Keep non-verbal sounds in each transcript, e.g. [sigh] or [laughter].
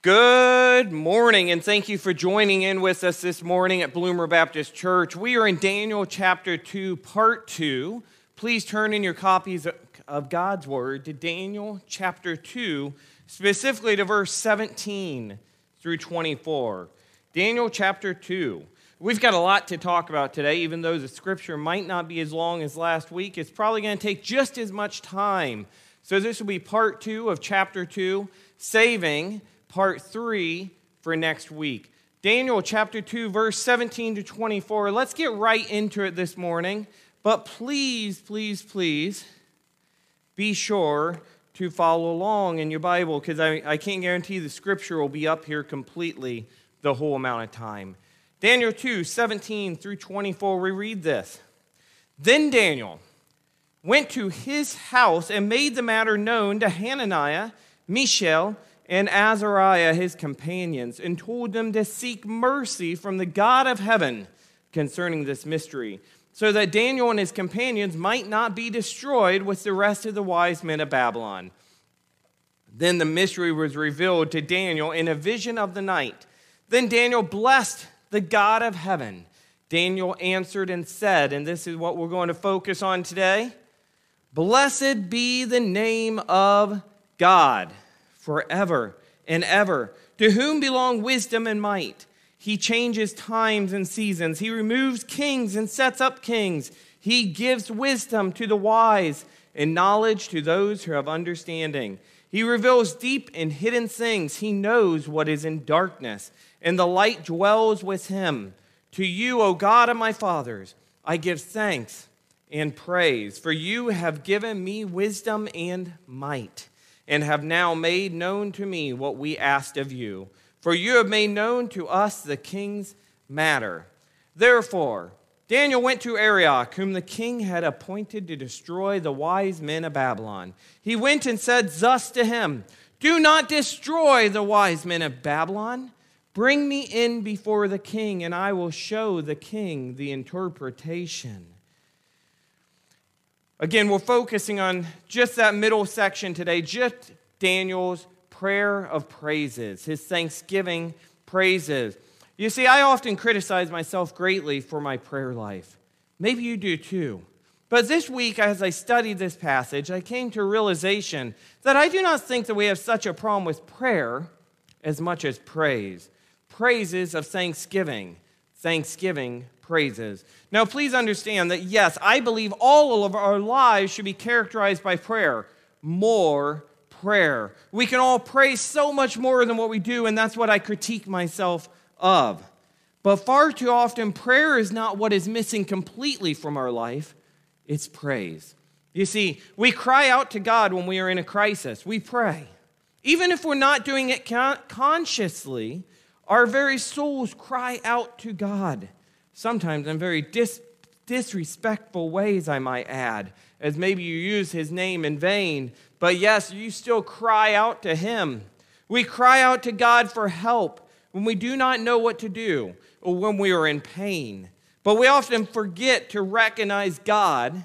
Good morning, and thank you for joining in with us this morning at Bloomer Baptist Church. We are in Daniel chapter 2, part 2. Please turn in your copies of God's Word to Daniel chapter 2, specifically to verse 17 through 24. Daniel chapter 2. We've got a lot to talk about today, even though the scripture might not be as long as last week. It's probably going to take just as much time. So, this will be part 2 of chapter 2, saving part three for next week. Daniel chapter 2, verse 17 to 24. Let's get right into it this morning. But please, please, please be sure to follow along in your Bible because I, I can't guarantee the scripture will be up here completely the whole amount of time. Daniel 2, 17 through 24, we read this. Then Daniel went to his house and made the matter known to Hananiah, Mishael, and Azariah, his companions, and told them to seek mercy from the God of heaven concerning this mystery, so that Daniel and his companions might not be destroyed with the rest of the wise men of Babylon. Then the mystery was revealed to Daniel in a vision of the night. Then Daniel blessed the God of heaven. Daniel answered and said, and this is what we're going to focus on today Blessed be the name of God forever and ever. To whom belong wisdom and might? He changes times and seasons. He removes kings and sets up kings. He gives wisdom to the wise and knowledge to those who have understanding. He reveals deep and hidden things. He knows what is in darkness, and the light dwells with him. To you, O God of my fathers, I give thanks and praise, for you have given me wisdom and might and have now made known to me what we asked of you. For you have made known to us the king's matter. Therefore, Daniel went to Arioch, whom the king had appointed to destroy the wise men of Babylon. He went and said thus to him Do not destroy the wise men of Babylon. Bring me in before the king, and I will show the king the interpretation. Again, we're focusing on just that middle section today, just Daniel's prayer of praises, his thanksgiving praises. You see, I often criticize myself greatly for my prayer life. Maybe you do too. But this week, as I studied this passage, I came to a realization that I do not think that we have such a problem with prayer as much as praise. Praises of thanksgiving, thanksgiving praises. Now, please understand that, yes, I believe all of our lives should be characterized by prayer. More prayer. We can all pray so much more than what we do, and that's what I critique myself of. But far too often, prayer is not what is missing completely from our life, it's praise. You see, we cry out to God when we are in a crisis, we pray. Even if we're not doing it consciously, our very souls cry out to God sometimes in very dis- disrespectful ways, I might add, as maybe you use his name in vain. But yes, you still cry out to him. We cry out to God for help when we do not know what to do or when we are in pain. But we often forget to recognize God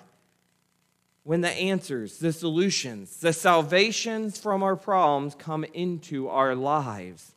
when the answers, the solutions, the salvations from our problems come into our lives.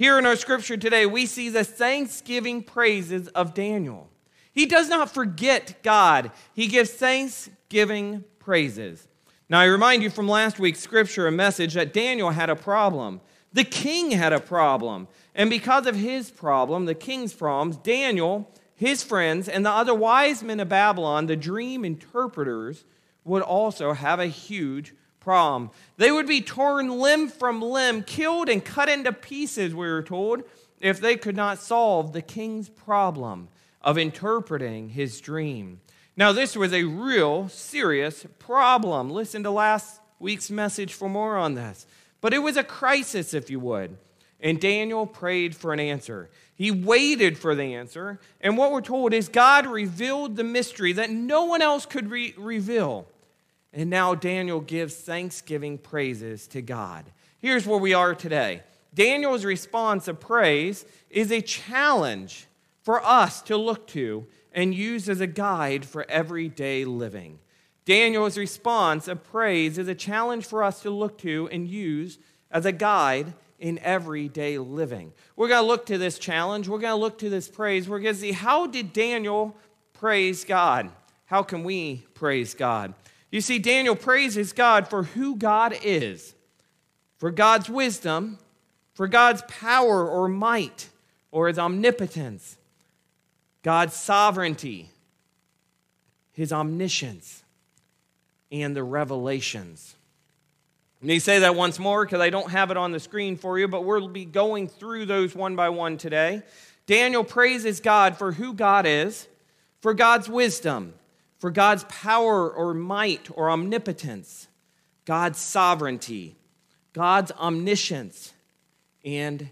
Here in our scripture today, we see the thanksgiving praises of Daniel. He does not forget God, he gives thanksgiving praises. Now, I remind you from last week's scripture a message that Daniel had a problem. The king had a problem. And because of his problem, the king's problems, Daniel, his friends, and the other wise men of Babylon, the dream interpreters, would also have a huge problem. They would be torn limb from limb, killed and cut into pieces, we were told, if they could not solve the king's problem of interpreting his dream. Now, this was a real serious problem. Listen to last week's message for more on this. But it was a crisis, if you would. And Daniel prayed for an answer. He waited for the answer. And what we're told is God revealed the mystery that no one else could re- reveal. And now Daniel gives thanksgiving praises to God. Here's where we are today. Daniel's response of praise is a challenge for us to look to and use as a guide for everyday living. Daniel's response of praise is a challenge for us to look to and use as a guide in everyday living. We're going to look to this challenge. We're going to look to this praise. We're going to see how did Daniel praise God? How can we praise God? You see, Daniel praises God for who God is, for God's wisdom, for God's power or might, or his omnipotence, God's sovereignty, his omniscience, and the revelations. Let me say that once more because I don't have it on the screen for you, but we'll be going through those one by one today. Daniel praises God for who God is, for God's wisdom, for God's power or might or omnipotence, God's sovereignty, God's omniscience, and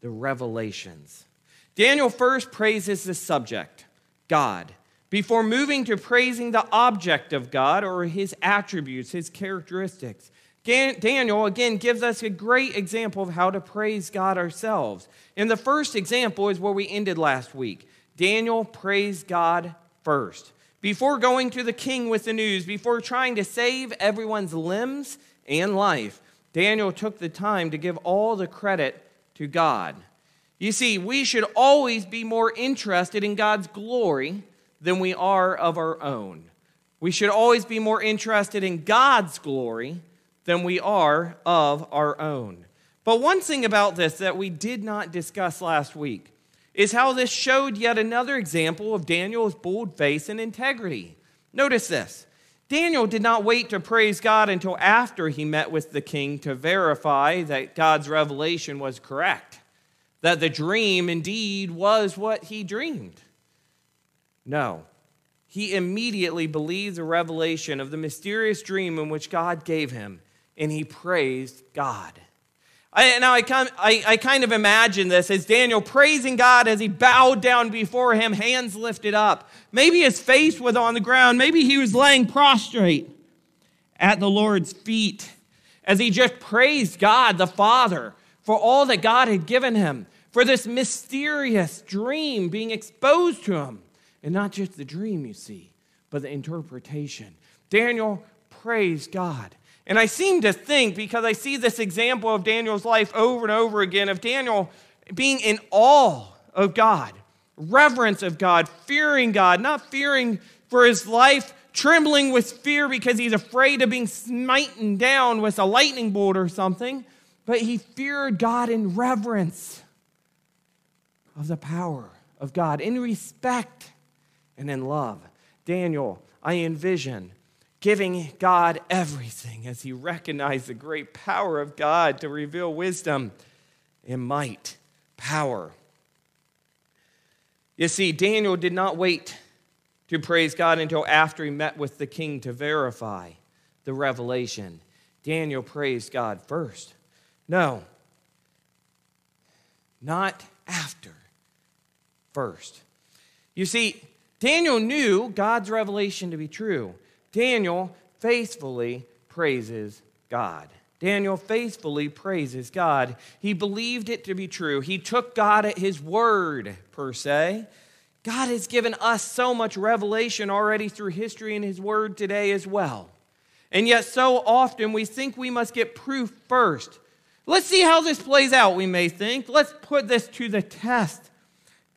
the revelations. Daniel first praises the subject, God, before moving to praising the object of God or his attributes, his characteristics. Daniel, again, gives us a great example of how to praise God ourselves. And the first example is where we ended last week. Daniel praised God first. Before going to the king with the news, before trying to save everyone's limbs and life, Daniel took the time to give all the credit to God. You see, we should always be more interested in God's glory than we are of our own. We should always be more interested in God's glory than we are of our own. But one thing about this that we did not discuss last week is how this showed yet another example of Daniel's bold faith and integrity. Notice this Daniel did not wait to praise God until after he met with the king to verify that God's revelation was correct, that the dream indeed was what he dreamed. No, he immediately believed the revelation of the mysterious dream in which God gave him, and he praised God. I, now, I, I, I kind of imagine this as Daniel praising God as he bowed down before him, hands lifted up. Maybe his face was on the ground. Maybe he was laying prostrate at the Lord's feet as he just praised God the Father for all that God had given him, for this mysterious dream being exposed to him. And not just the dream, you see, but the interpretation. Daniel praised God. And I seem to think, because I see this example of Daniel's life over and over again, of Daniel being in awe of God, reverence of God, fearing God, not fearing for his life, trembling with fear because he's afraid of being smitten down with a lightning bolt or something, but he feared God in reverence of the power of God, in respect and in love. Daniel, I envision giving God everything as he recognized the great power of God to reveal wisdom and might, power. You see, Daniel did not wait to praise God until after he met with the king to verify the revelation. Daniel praised God first. No, not after, first. You see, Daniel knew God's revelation to be true. Daniel faithfully praises God. Daniel faithfully praises God. He believed it to be true. He took God at his word, per se. God has given us so much revelation already through history and his word today as well. And yet, so often we think we must get proof first. Let's see how this plays out, we may think. Let's put this to the test.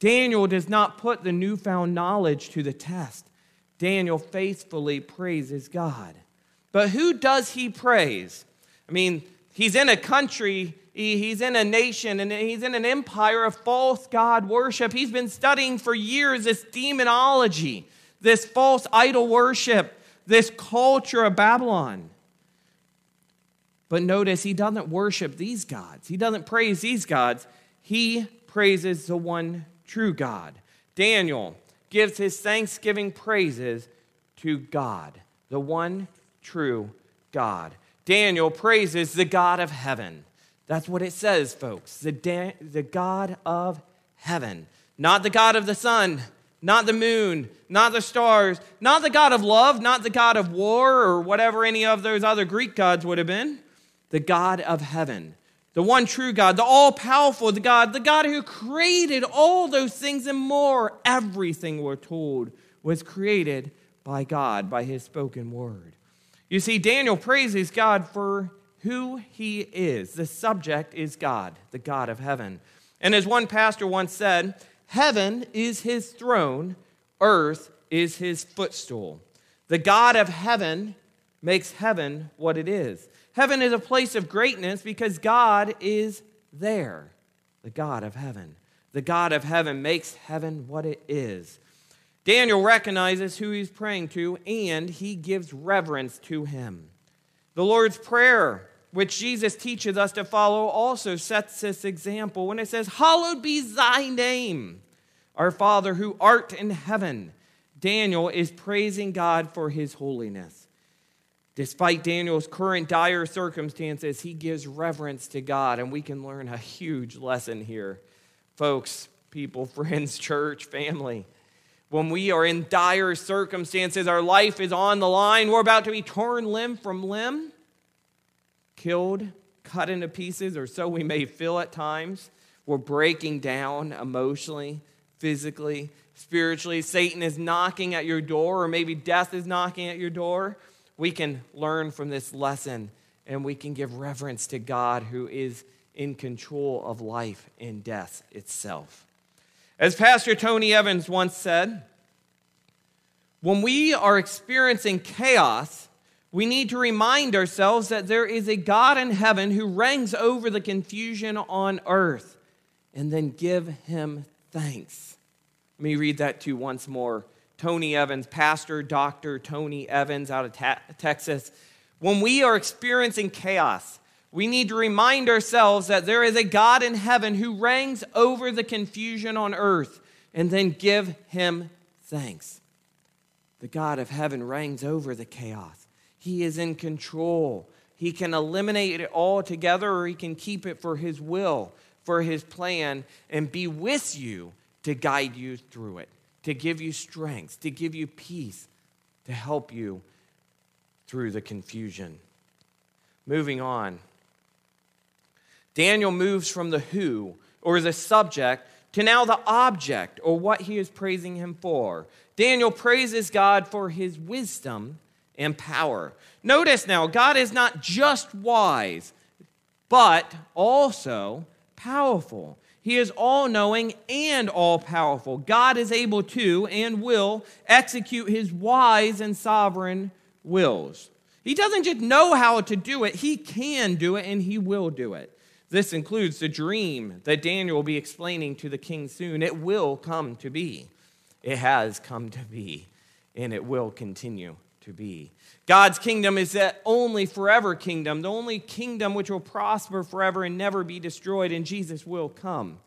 Daniel does not put the newfound knowledge to the test. Daniel faithfully praises God. But who does he praise? I mean, he's in a country, he's in a nation, and he's in an empire of false God worship. He's been studying for years this demonology, this false idol worship, this culture of Babylon. But notice he doesn't worship these gods, he doesn't praise these gods. He praises the one true God. Daniel gives his thanksgiving praises to God, the one true God. Daniel praises the God of heaven. That's what it says, folks. The, da- the God of heaven. Not the God of the sun, not the moon, not the stars, not the God of love, not the God of war or whatever any of those other Greek gods would have been. The God of heaven the one true God, the all powerful the God, the God who created all those things and more. Everything we're told was created by God, by his spoken word. You see, Daniel praises God for who he is. The subject is God, the God of heaven. And as one pastor once said, heaven is his throne, earth is his footstool. The God of heaven makes heaven what it is. Heaven is a place of greatness because God is there, the God of heaven. The God of heaven makes heaven what it is. Daniel recognizes who he's praying to and he gives reverence to him. The Lord's Prayer, which Jesus teaches us to follow, also sets this example when it says, Hallowed be thy name, our Father who art in heaven. Daniel is praising God for his holiness. Despite Daniel's current dire circumstances, he gives reverence to God, and we can learn a huge lesson here. Folks, people, [laughs] friends, church, family, when we are in dire circumstances, our life is on the line, we're about to be torn limb from limb, killed, cut into pieces, or so we may feel at times. We're breaking down emotionally, physically, spiritually. Satan is knocking at your door, or maybe death is knocking at your door we can learn from this lesson and we can give reverence to God who is in control of life and death itself. As Pastor Tony Evans once said, when we are experiencing chaos, we need to remind ourselves that there is a God in heaven who reigns over the confusion on earth and then give him thanks. Let me read that to you once more. Tony Evans, Pastor Dr. Tony Evans out of ta- Texas. When we are experiencing chaos, we need to remind ourselves that there is a God in heaven who reigns over the confusion on earth and then give him thanks. The God of heaven reigns over the chaos. He is in control. He can eliminate it all together or he can keep it for his will, for his plan, and be with you to guide you through it to give you strength, to give you peace, to help you through the confusion. Moving on. Daniel moves from the who, or the subject, to now the object, or what he is praising him for. Daniel praises God for his wisdom and power. Notice now, God is not just wise, but also powerful. He is all knowing and all powerful. God is able to and will execute his wise and sovereign wills. He doesn't just know how to do it, he can do it and he will do it. This includes the dream that Daniel will be explaining to the king soon. It will come to be. It has come to be, and it will continue to be. God's kingdom is that only forever kingdom, the only kingdom which will prosper forever and never be destroyed, and Jesus will come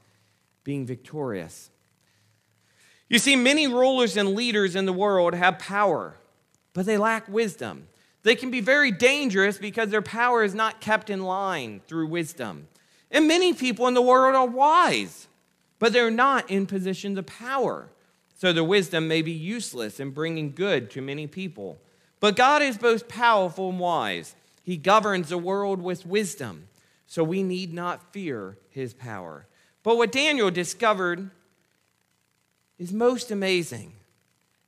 being victorious. You see, many rulers and leaders in the world have power, but they lack wisdom. They can be very dangerous because their power is not kept in line through wisdom. And many people in the world are wise, but they're not in positions of power. So their wisdom may be useless in bringing good to many people. But God is both powerful and wise. He governs the world with wisdom, so we need not fear his power. But what Daniel discovered is most amazing.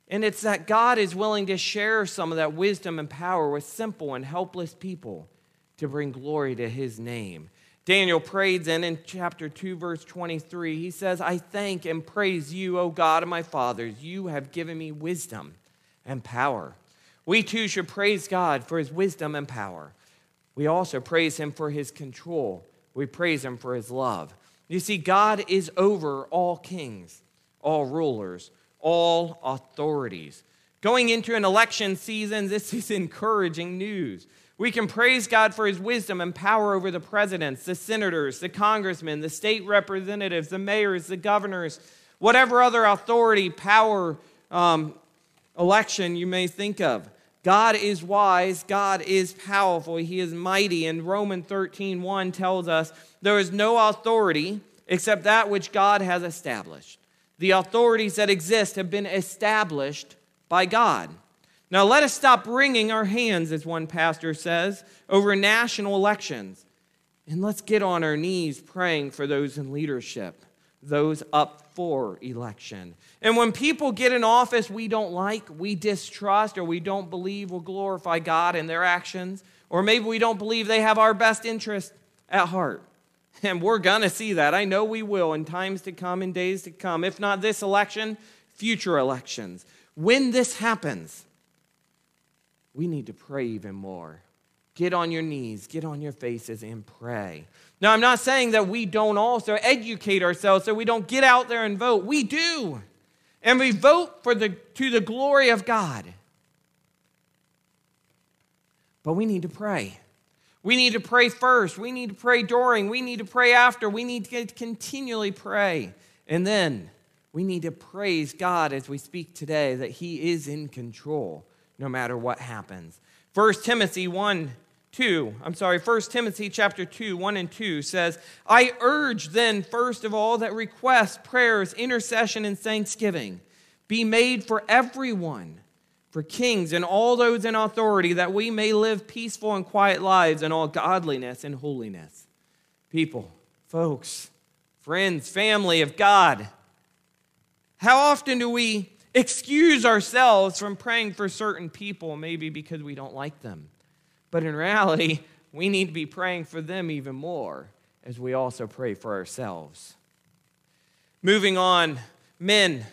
And it's that God is willing to share some of that wisdom and power with simple and helpless people to bring glory to his name. Daniel prays then in chapter 2, verse 23. He says, I thank and praise you, O God of my fathers. You have given me wisdom and power we too should praise God for his wisdom and power. We also praise him for his control. We praise him for his love. You see, God is over all kings, all rulers, all authorities. Going into an election season, [laughs] this is encouraging news. We can praise God for his wisdom and power over the presidents, the senators, the congressmen, the state representatives, the mayors, the governors, whatever other authority, power, um, election you may think of. God is wise, God is powerful, he is mighty. And Romans 13, 1 tells us there is no authority except that which God has established. The authorities that exist have been established by God. Now, let us stop wringing our hands, as one pastor says, over national elections. And let's get on our knees praying for those in leadership, those up for election. And when people get in office we don't like, we distrust, or we don't believe will glorify God in their actions, or maybe we don't believe they have our best interest at heart. And we're going to see that. I know we will in times to come, in days to come. If not this election, future elections. When this happens, we need to pray even more. Get on your knees, get on your faces, and pray. Now, I'm not saying that we don't also educate ourselves so we don't get out there and vote. We do. And we vote for the, to the glory of God. But we need to pray. We need to pray first. We need to pray during. We need to pray after. We need to continually pray. And then we need to praise God as we speak today that He is in control no matter what happens. 1 Timothy 1 2, I'm sorry, 1 Timothy chapter 2, 1 and 2 says, I urge then, first of all, that requests, prayers, intercession, and thanksgiving be made for everyone for kings and all those in authority, that we may live peaceful and quiet lives in all godliness and holiness. People, folks, friends, family of God, how often do we excuse ourselves from praying for certain people, maybe because we don't like them? But in reality, we need to be praying for them even more as we also pray for ourselves. Moving on, men,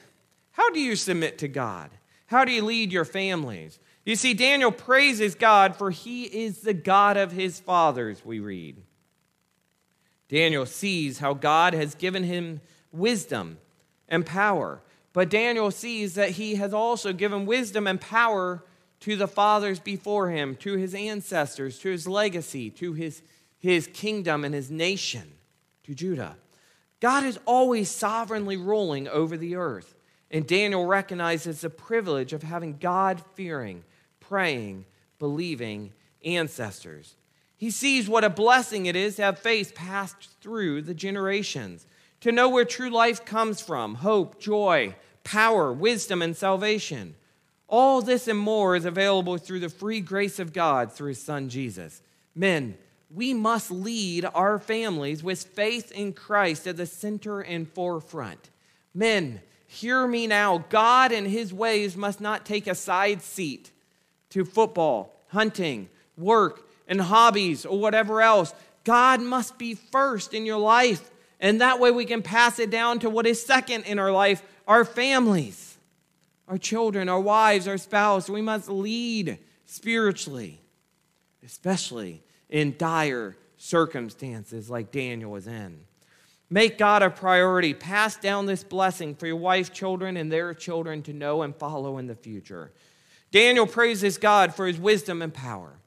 how do you submit to God? How do you lead your families? You see, Daniel praises God for he is the God of his fathers, we read. Daniel sees how God has given him wisdom and power. But Daniel sees that he has also given wisdom and power to the fathers before him, to his ancestors, to his legacy, to his, his kingdom and his nation, to Judah. God is always sovereignly ruling over the earth. And Daniel recognizes the privilege of having God fearing, praying, believing ancestors. He sees what a blessing it is to have faith passed through the generations, to know where true life comes from hope, joy, power, wisdom, and salvation. All this and more is available through the free grace of God through his son Jesus. Men, we must lead our families with faith in Christ at the center and forefront. Men, Hear me now. God and his ways must not take a side seat to football, hunting, work, and hobbies or whatever else. God must be first in your life. And that way we can pass it down to what is second in our life our families, our children, our wives, our spouse. We must lead spiritually, especially in dire circumstances like Daniel was in. Make God a priority. Pass down this blessing for your wife, children, and their children to know and follow in the future. Daniel praises God for his wisdom and power.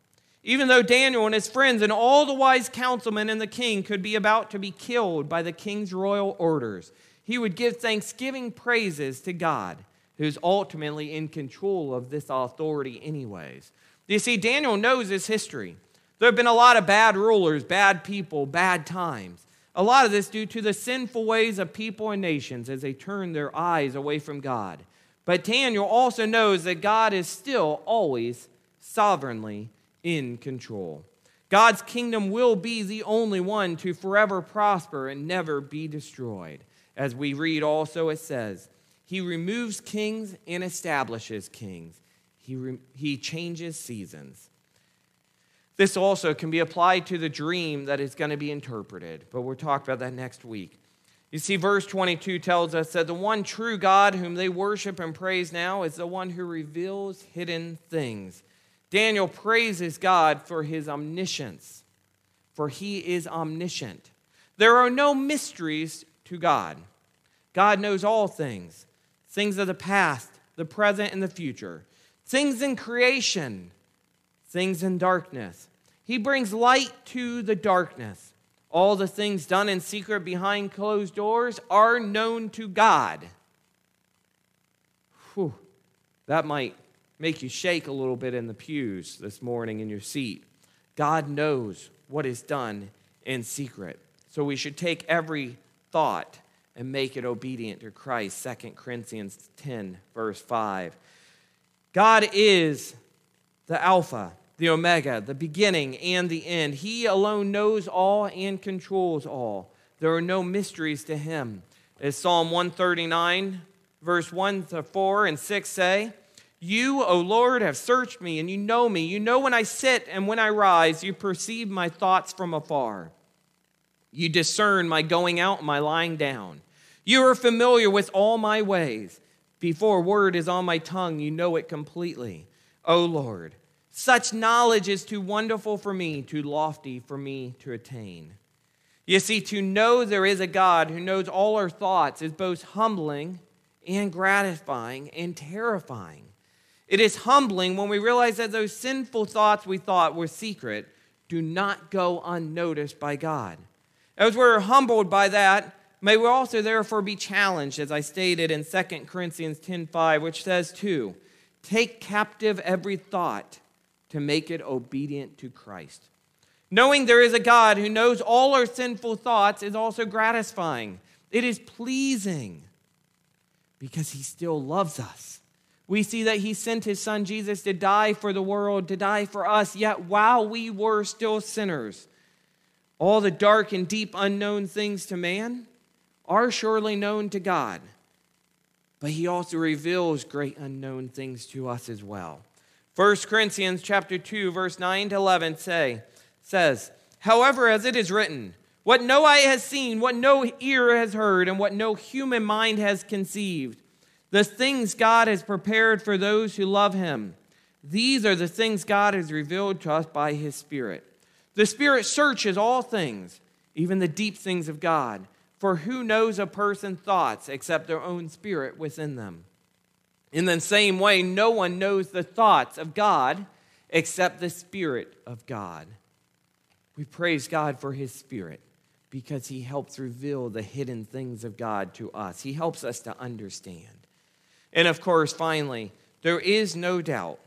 Even though Daniel and his friends and all the wise councilmen and the king could be about to be killed by the king's royal orders, he would give thanksgiving praises to God, who's ultimately in control of this authority, anyways. You see, Daniel knows his history. There have been a lot of bad rulers, bad people, bad times. A lot of this due to the sinful ways of people and nations as they turn their eyes away from God. But Daniel also knows that God is still always sovereignly in control. God's kingdom will be the only one to forever prosper and never be destroyed. As we read also, it says, He removes kings and establishes kings, He, re- he changes seasons. This also can be applied to the dream that is going to be interpreted, but we'll talk about that next week. You see, verse 22 tells us that the one true God whom they worship and praise now is the one who reveals hidden things. Daniel praises God for his omniscience, for he is omniscient. There are no mysteries to God. God knows all things things of the past, the present, and the future, things in creation things in darkness. He brings light to the darkness. All the things done in secret behind closed doors are known to God. Whew, that might make you shake a little bit in the pews this morning in your seat. God knows what is done in secret. So we should take every thought and make it obedient to Christ. 2 Corinthians 10, verse 5. God is the Alpha the Omega, the beginning and the end. He alone knows all and controls all. There are no mysteries to him. As Psalm 139, verse 1 to 4 and 6 say, You, O Lord, have searched me, and you know me. You know when I sit and when I rise. You perceive my thoughts from afar. You discern my going out and my lying down. You are familiar with all my ways. Before word is on my tongue, you know it completely. O Lord, such knowledge is too wonderful for me, too lofty for me to attain. You see, to know there is a God who knows all our thoughts is both humbling and gratifying and terrifying. It is humbling when we realize that those sinful thoughts we thought were secret do not go unnoticed by God. As we're humbled by that, may we also therefore be challenged, as I stated in 2 Corinthians 10:5, which says too, take captive every thought to make it obedient to Christ. Knowing there is a God who knows all our sinful thoughts is also gratifying. It is pleasing because he still loves us. We see that he sent his son Jesus to die for the world, to die for us, yet while we were still sinners, all the dark and deep unknown things to man are surely known to God. But he also reveals great unknown things to us as well. 1 Corinthians chapter 2 verse 9 to 11 say says, "However as it is written, what no eye has seen, what no ear has heard, and what no human mind has conceived, the things God has prepared for those who love him. These are the things God has revealed to us by his Spirit. The Spirit searches all things, even the deep things of God. For who knows a person's thoughts except their own spirit within them? In the same way, no one knows the thoughts of God except the Spirit of God. We praise God for his Spirit because he helps reveal the hidden things of God to us. He helps us to understand. And of course, finally, there is no doubt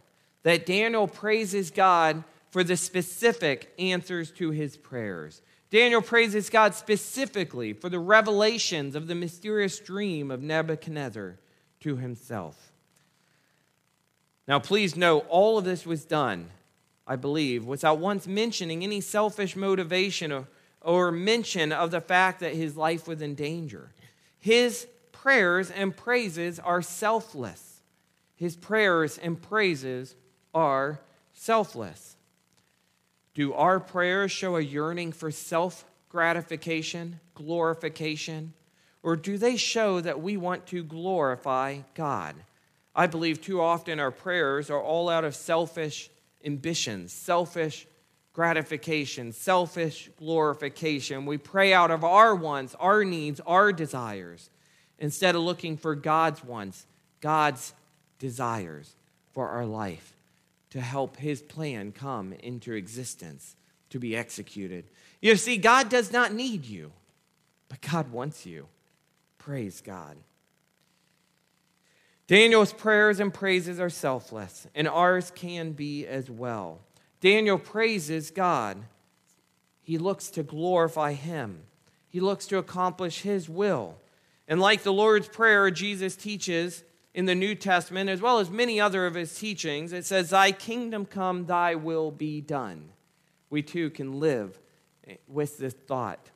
that Daniel praises God for the specific answers to his prayers. Daniel praises God specifically for the revelations of the mysterious dream of Nebuchadnezzar to himself. Now, please note, all of this was done, I believe, without once mentioning any selfish motivation or or mention of the fact that his life was in danger. His prayers and praises are selfless. His prayers and praises are selfless. Do our prayers show a yearning for self gratification, glorification, or do they show that we want to glorify God? I believe too often our prayers are all out of selfish ambitions, selfish gratification, selfish glorification. We pray out of our wants, our needs, our desires, instead of looking for God's wants, God's desires for our life to help His plan come into existence, to be executed. You see, God does not need you, but God wants you. Praise God. Daniel's prayers and praises are selfless, and ours can be as well. Daniel praises God. He looks to glorify Him, he looks to accomplish His will. And like the Lord's Prayer, Jesus teaches in the New Testament, as well as many other of his teachings, it says, Thy kingdom come, thy will be done. We too can live with this thought.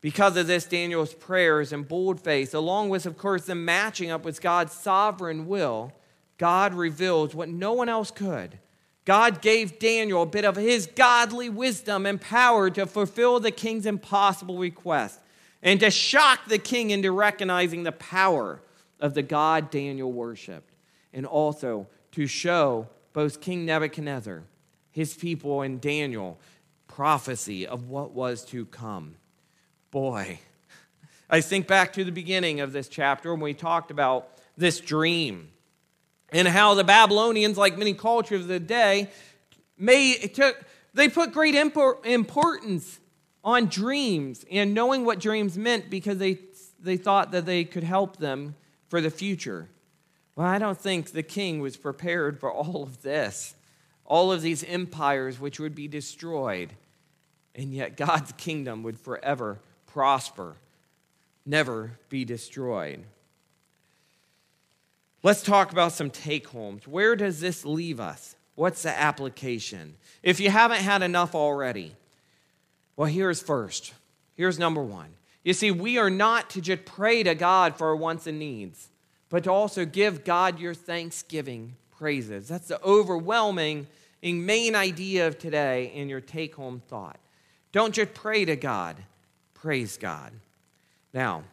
Because of this, Daniel's prayers and bold faith, along with, of course, the matching up with God's sovereign will, God reveals what no one else could God gave Daniel a bit of his godly wisdom and power to fulfill the king's impossible request and to shock the king into recognizing the power of the God Daniel worshiped, and also to show both King Nebuchadnezzar, his people, and Daniel prophecy of what was to come. Boy, I think back to the beginning of this chapter when we talked about this dream and how the Babylonians, like many cultures of the day, made, took, they put great importance on dreams and knowing what dreams meant because they, they thought that they could help them for the future. Well, I don't think the king was prepared for all of this, all of these empires which would be destroyed, and yet God's kingdom would forever prosper, never be destroyed. Let's talk about some take homes. Where does this leave us? What's the application? If you haven't had enough already, well, here's first. Here's number one. You see, we are not to just pray to God for our wants and needs, but to also give God your thanksgiving praises. That's the overwhelming main idea of today in your take home thought. Don't just pray to God, praise God. Now,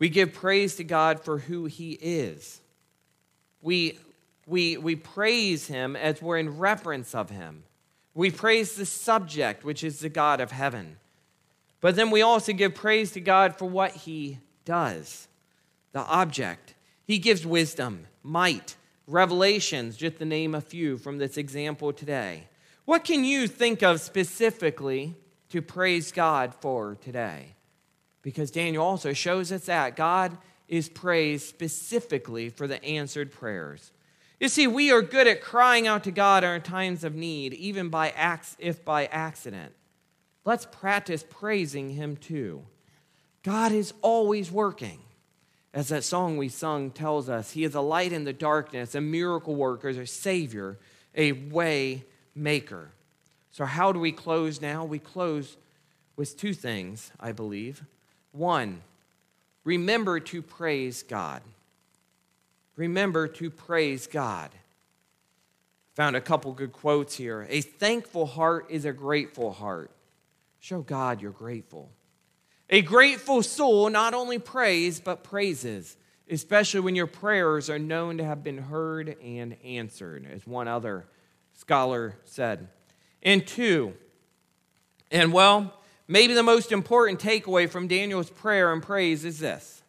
we give praise to God for who He is. We, we, we praise Him as we're in reverence of Him. We praise the subject, which is the God of heaven. But then we also give praise to God for what He does, the object. He gives wisdom, might, revelations, just to name a few from this example today. What can you think of specifically to praise God for today? Because Daniel also shows us that God is praised specifically for the answered prayers. You see, we are good at crying out to God in our times of need, even by acts, if by accident. Let's practice praising Him too. God is always working. As that song we sung tells us, He is a light in the darkness, a miracle worker, a Savior, a way maker. So, how do we close now? We close with two things, I believe. One, remember to praise God remember to praise God. Found a couple good quotes here. A thankful heart is a grateful heart. Show God you're grateful. A grateful soul not only prays, but praises, especially when your prayers are known to have been heard and answered, as one other scholar said. And two, and well, maybe the most important takeaway from Daniel's prayer and praise is this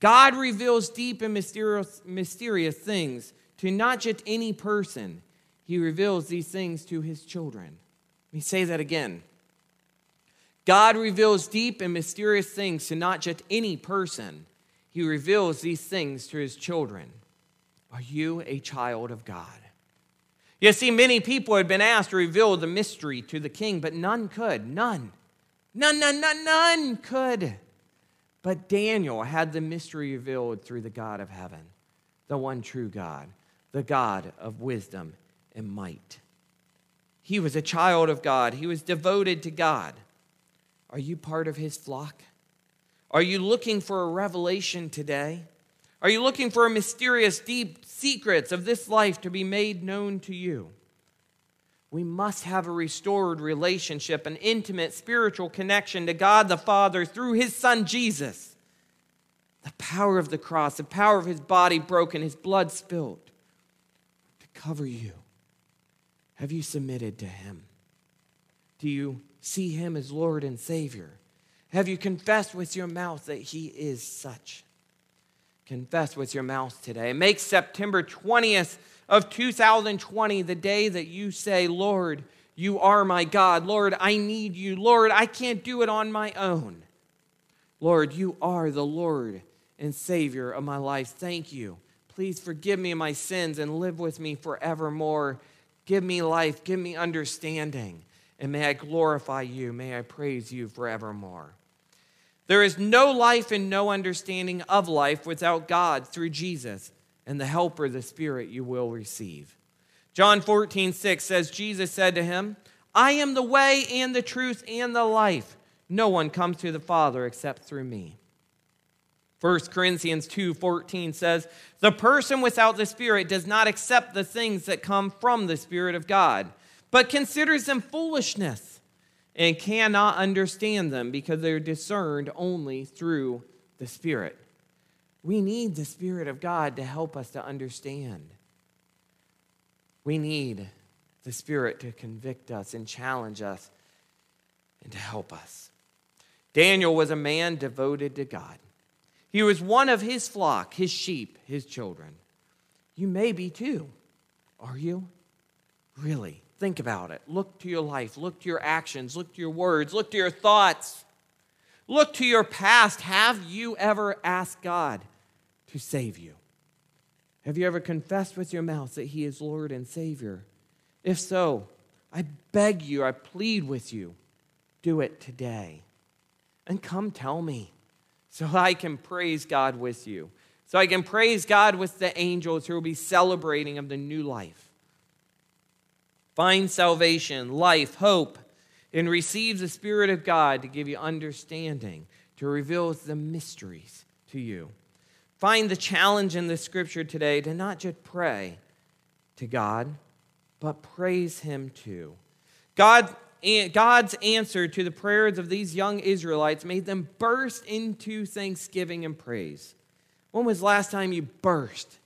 God reveals deep and mysterious, mysterious things to not just any person, He reveals these things to His children. Let me say that again. God reveals deep and mysterious things to not just any person, He reveals these things to His children. Are you a child of God? You see, many people had been asked to reveal the mystery to the king, but none could. None. None, none, none, none could. But Daniel had the mystery revealed through the God of heaven, the one true God, the God of wisdom and might. He was a child of God, he was devoted to God. Are you part of his flock? Are you looking for a revelation today? Are you looking for mysterious, deep secrets of this life to be made known to you? we must have a restored relationship, an intimate spiritual connection to God the Father through his Son Jesus. The power of the cross, the power of his body broken, his blood spilled to cover you. Have you submitted to him? Do you see him as Lord and Savior? Have you confessed with your mouth that he is such? Confess with your mouth today. Make September 20th of 2020, the day that you say, Lord, you are my God. Lord, I need you. Lord, I can't do it on my own. Lord, you are the Lord and Savior of my life. Thank you. Please forgive me my sins and live with me forevermore. Give me life, give me understanding, and may I glorify you. May I praise you forevermore. There is no life and no understanding of life without God through Jesus and the helper, the Spirit, you will receive. John 14, 6 says, Jesus said to him, I am the way and the truth and the life. No one comes to the Father except through me. 1 Corinthians 2 14 says, The person without the Spirit does not accept the things that come from the Spirit of God, but considers them foolishness and cannot understand them because they're discerned only through the Spirit. We need the Spirit of God to help us to understand. We need the Spirit to convict us and challenge us and to help us. Daniel was a man devoted to God. He was one of his flock, his sheep, his children. You may be too. Are you? Really? Think about it. Look to your life, look to your actions, look to your words, look to your thoughts. Look to your past. Have you ever asked God to save you? Have you ever confessed with your mouth that He is Lord and Savior? If so, I beg you, I plead with you, do it today. And come tell me so [laughs] I can praise God with you, so I can praise God with the angels who will be celebrating of the new life. Find salvation, life, hope, and receive the Spirit of God to give you understanding, to reveal the mysteries to you. find the challenge in the scripture today to not just pray to God, but praise Him too. God, God's answer to the prayers of these young Israelites made them burst into thanksgiving and praise. When was last time you burst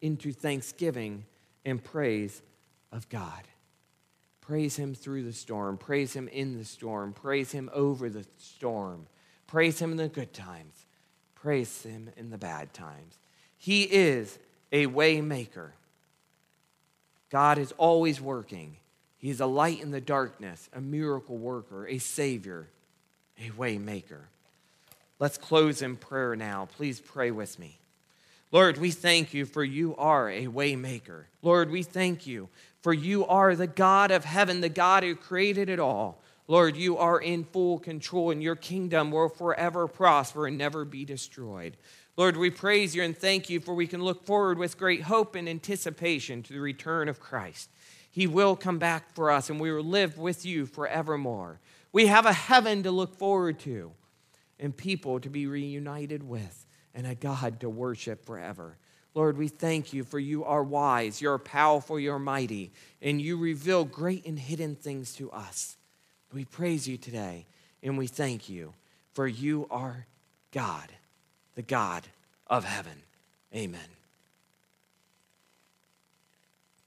into thanksgiving and praise of God? Praise Him through the storm. Praise Him in the storm. Praise Him over the storm. Praise Him in the good times. Praise Him in the bad times. He is a way maker. God is always working. He is a light in the darkness, a miracle worker, a savior, a way maker. Let's close in prayer now. Please pray with me. Lord, we thank you for you are a waymaker. Lord, we thank you for you are the God of heaven, the God who created it all. Lord, you are in full control, and your kingdom will forever prosper and never be destroyed. Lord, we praise you and thank you for we can look forward with great hope and anticipation to the return of Christ. He will come back for us, and we will live with you forevermore. We have a heaven to look forward to, and people to be reunited with, and a God to worship forever. Lord, we thank you for you are wise, you're powerful, you're mighty, and you reveal great and hidden things to us. We praise you today and we thank you for you are God, the God of heaven. Amen.